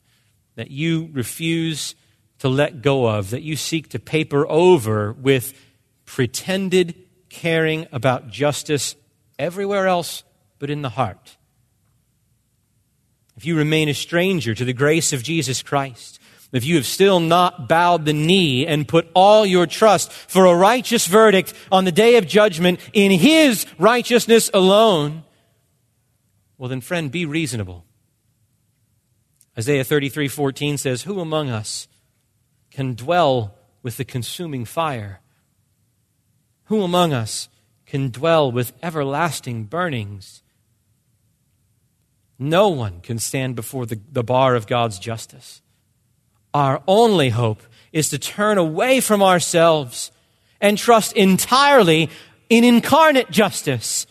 A: that you refuse to let go of, that you seek to paper over with pretended caring about justice everywhere else but in the heart, if you remain a stranger to the grace of Jesus Christ, if you have still not bowed the knee and put all your trust for a righteous verdict on the day of judgment in His righteousness alone, well, then, friend, be reasonable. Isaiah 33 14 says, Who among us can dwell with the consuming fire? Who among us can dwell with everlasting burnings? No one can stand before the, the bar of God's justice. Our only hope is to turn away from ourselves and trust entirely in incarnate justice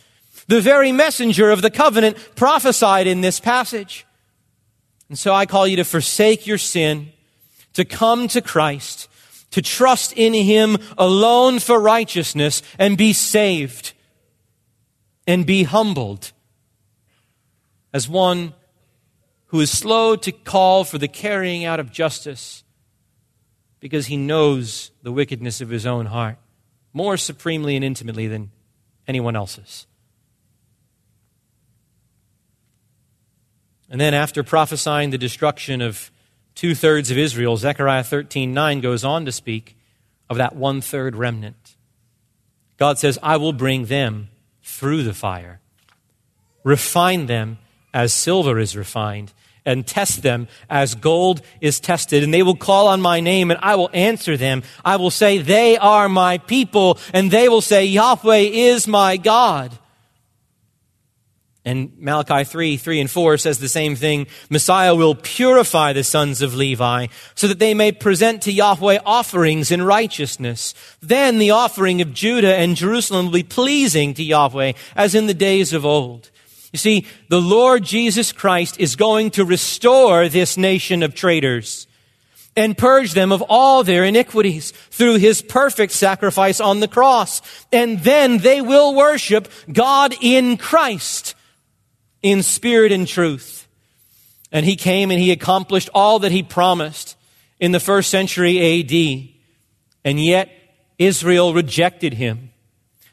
A: the very messenger of the covenant prophesied in this passage. And so I call you to forsake your sin, to come to Christ, to trust in Him alone for righteousness and be saved and be humbled as one who is slow to call for the carrying out of justice because he knows the wickedness of his own heart more supremely and intimately than anyone else's. And then, after prophesying the destruction of two thirds of Israel, Zechariah 13 9 goes on to speak of that one third remnant. God says, I will bring them through the fire, refine them as silver is refined, and test them as gold is tested. And they will call on my name, and I will answer them. I will say, They are my people, and they will say, Yahweh is my God. And Malachi 3, 3 and 4 says the same thing. Messiah will purify the sons of Levi so that they may present to Yahweh offerings in righteousness. Then the offering of Judah and Jerusalem will be pleasing to Yahweh as in the days of old. You see, the Lord Jesus Christ is going to restore this nation of traitors and purge them of all their iniquities through his perfect sacrifice on the cross. And then they will worship God in Christ in spirit and truth. And he came and he accomplished all that he promised in the first century AD. And yet Israel rejected him.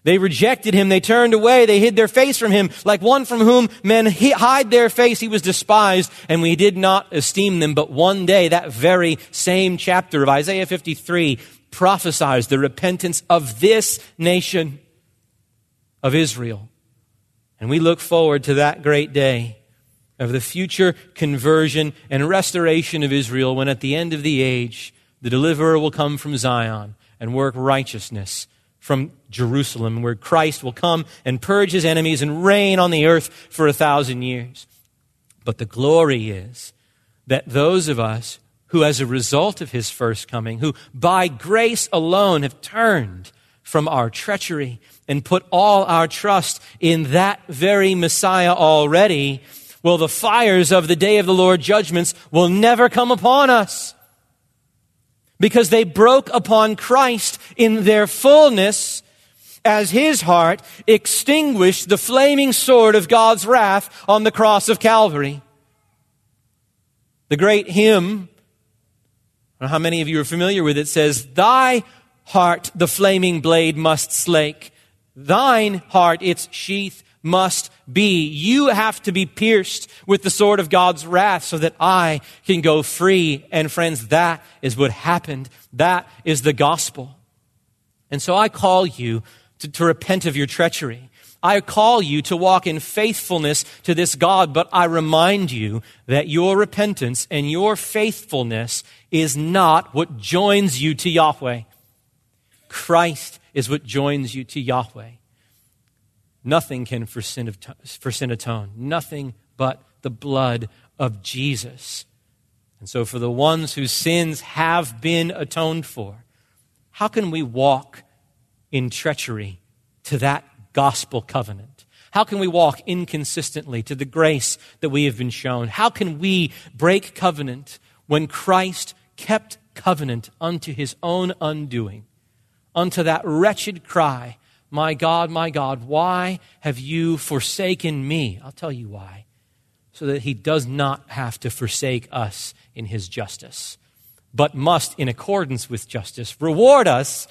A: They rejected him. They turned away. They hid their face from him. Like one from whom men hide their face, he was despised, and we did not esteem them. But one day, that very same chapter of Isaiah 53 prophesies the repentance of this nation of Israel. And we look forward to that great day of the future conversion and restoration of Israel when at the end of the age, the deliverer will come from Zion and work righteousness from Jerusalem, where Christ will come and purge his enemies and reign on the earth for a thousand years. But the glory is that those of us who, as a result of his first coming, who by grace alone have turned from our treachery and put all our trust in that very Messiah already, well, the fires of the day of the Lord judgments will never come upon us. Because they broke upon Christ in their fullness as his heart extinguished the flaming sword of God's wrath on the cross of Calvary. The great hymn, how many of you are familiar with it, says, Thy heart the flaming blade must slake, thine heart its sheath must be. You have to be pierced with the sword of God's wrath so that I can go free. And friends, that is what happened. That is the gospel. And so I call you to, to repent of your treachery. I call you to walk in faithfulness to this God, but I remind you that your repentance and your faithfulness is not what joins you to Yahweh. Christ is what joins you to Yahweh. Nothing can for sin, for sin atone. Nothing but the blood of Jesus. And so, for the ones whose sins have been atoned for, how can we walk in treachery to that gospel covenant? How can we walk inconsistently to the grace that we have been shown? How can we break covenant when Christ kept covenant unto his own undoing, unto that wretched cry my God, my God, why have you forsaken me? I'll tell you why. So that he does not have to forsake us in his justice, but must, in accordance with justice, reward us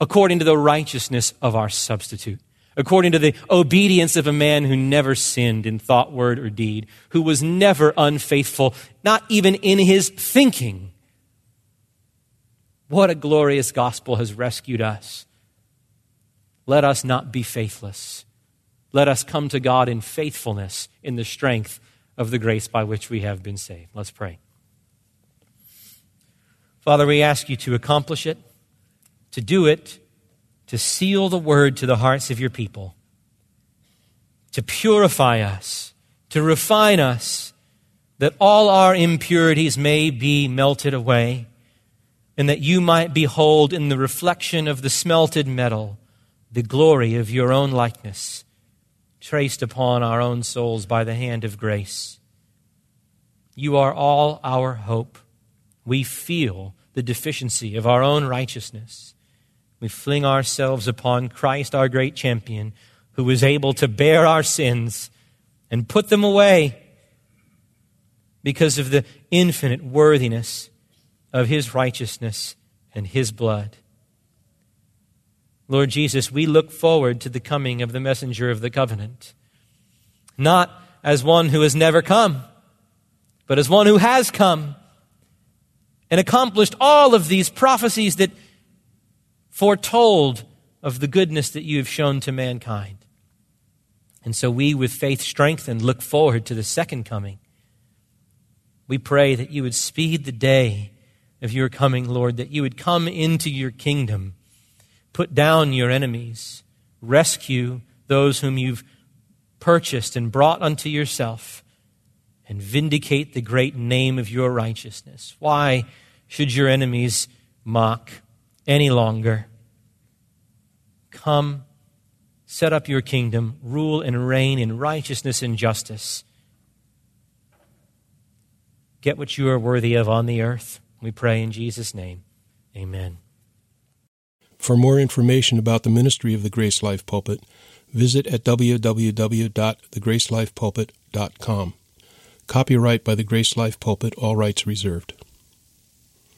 A: according to the righteousness of our substitute, according to the obedience of a man who never sinned in thought, word, or deed, who was never unfaithful, not even in his thinking. What a glorious gospel has rescued us let us not be faithless. Let us come to God in faithfulness in the strength of the grace by which we have been saved. Let's pray. Father, we ask you to accomplish it, to do it, to seal the word to the hearts of your people, to purify us, to refine us, that all our impurities may be melted away, and that you might behold in the reflection of the smelted metal the glory of your own likeness, traced upon our own souls by the hand of grace. You are all our hope. We feel the deficiency of our own righteousness. We fling ourselves upon Christ, our great champion, who was able to bear our sins and put them away because of the infinite worthiness of his righteousness and his blood. Lord Jesus, we look forward to the coming of the messenger of the covenant, not as one who has never come, but as one who has come and accomplished all of these prophecies that foretold of the goodness that you have shown to mankind. And so we, with faith strengthened, look forward to the second coming. We pray that you would speed the day of your coming, Lord, that you would come into your kingdom Put down your enemies. Rescue those whom you've purchased and brought unto yourself. And vindicate the great name of your righteousness. Why should your enemies mock any longer? Come, set up your kingdom, rule and reign in righteousness and justice. Get what you are worthy of on the earth. We pray in Jesus' name. Amen.
B: For more information about the ministry of the Grace Life Pulpit, visit at www.thegracelifepulpit.com. Copyright by the Grace Life Pulpit, all rights reserved.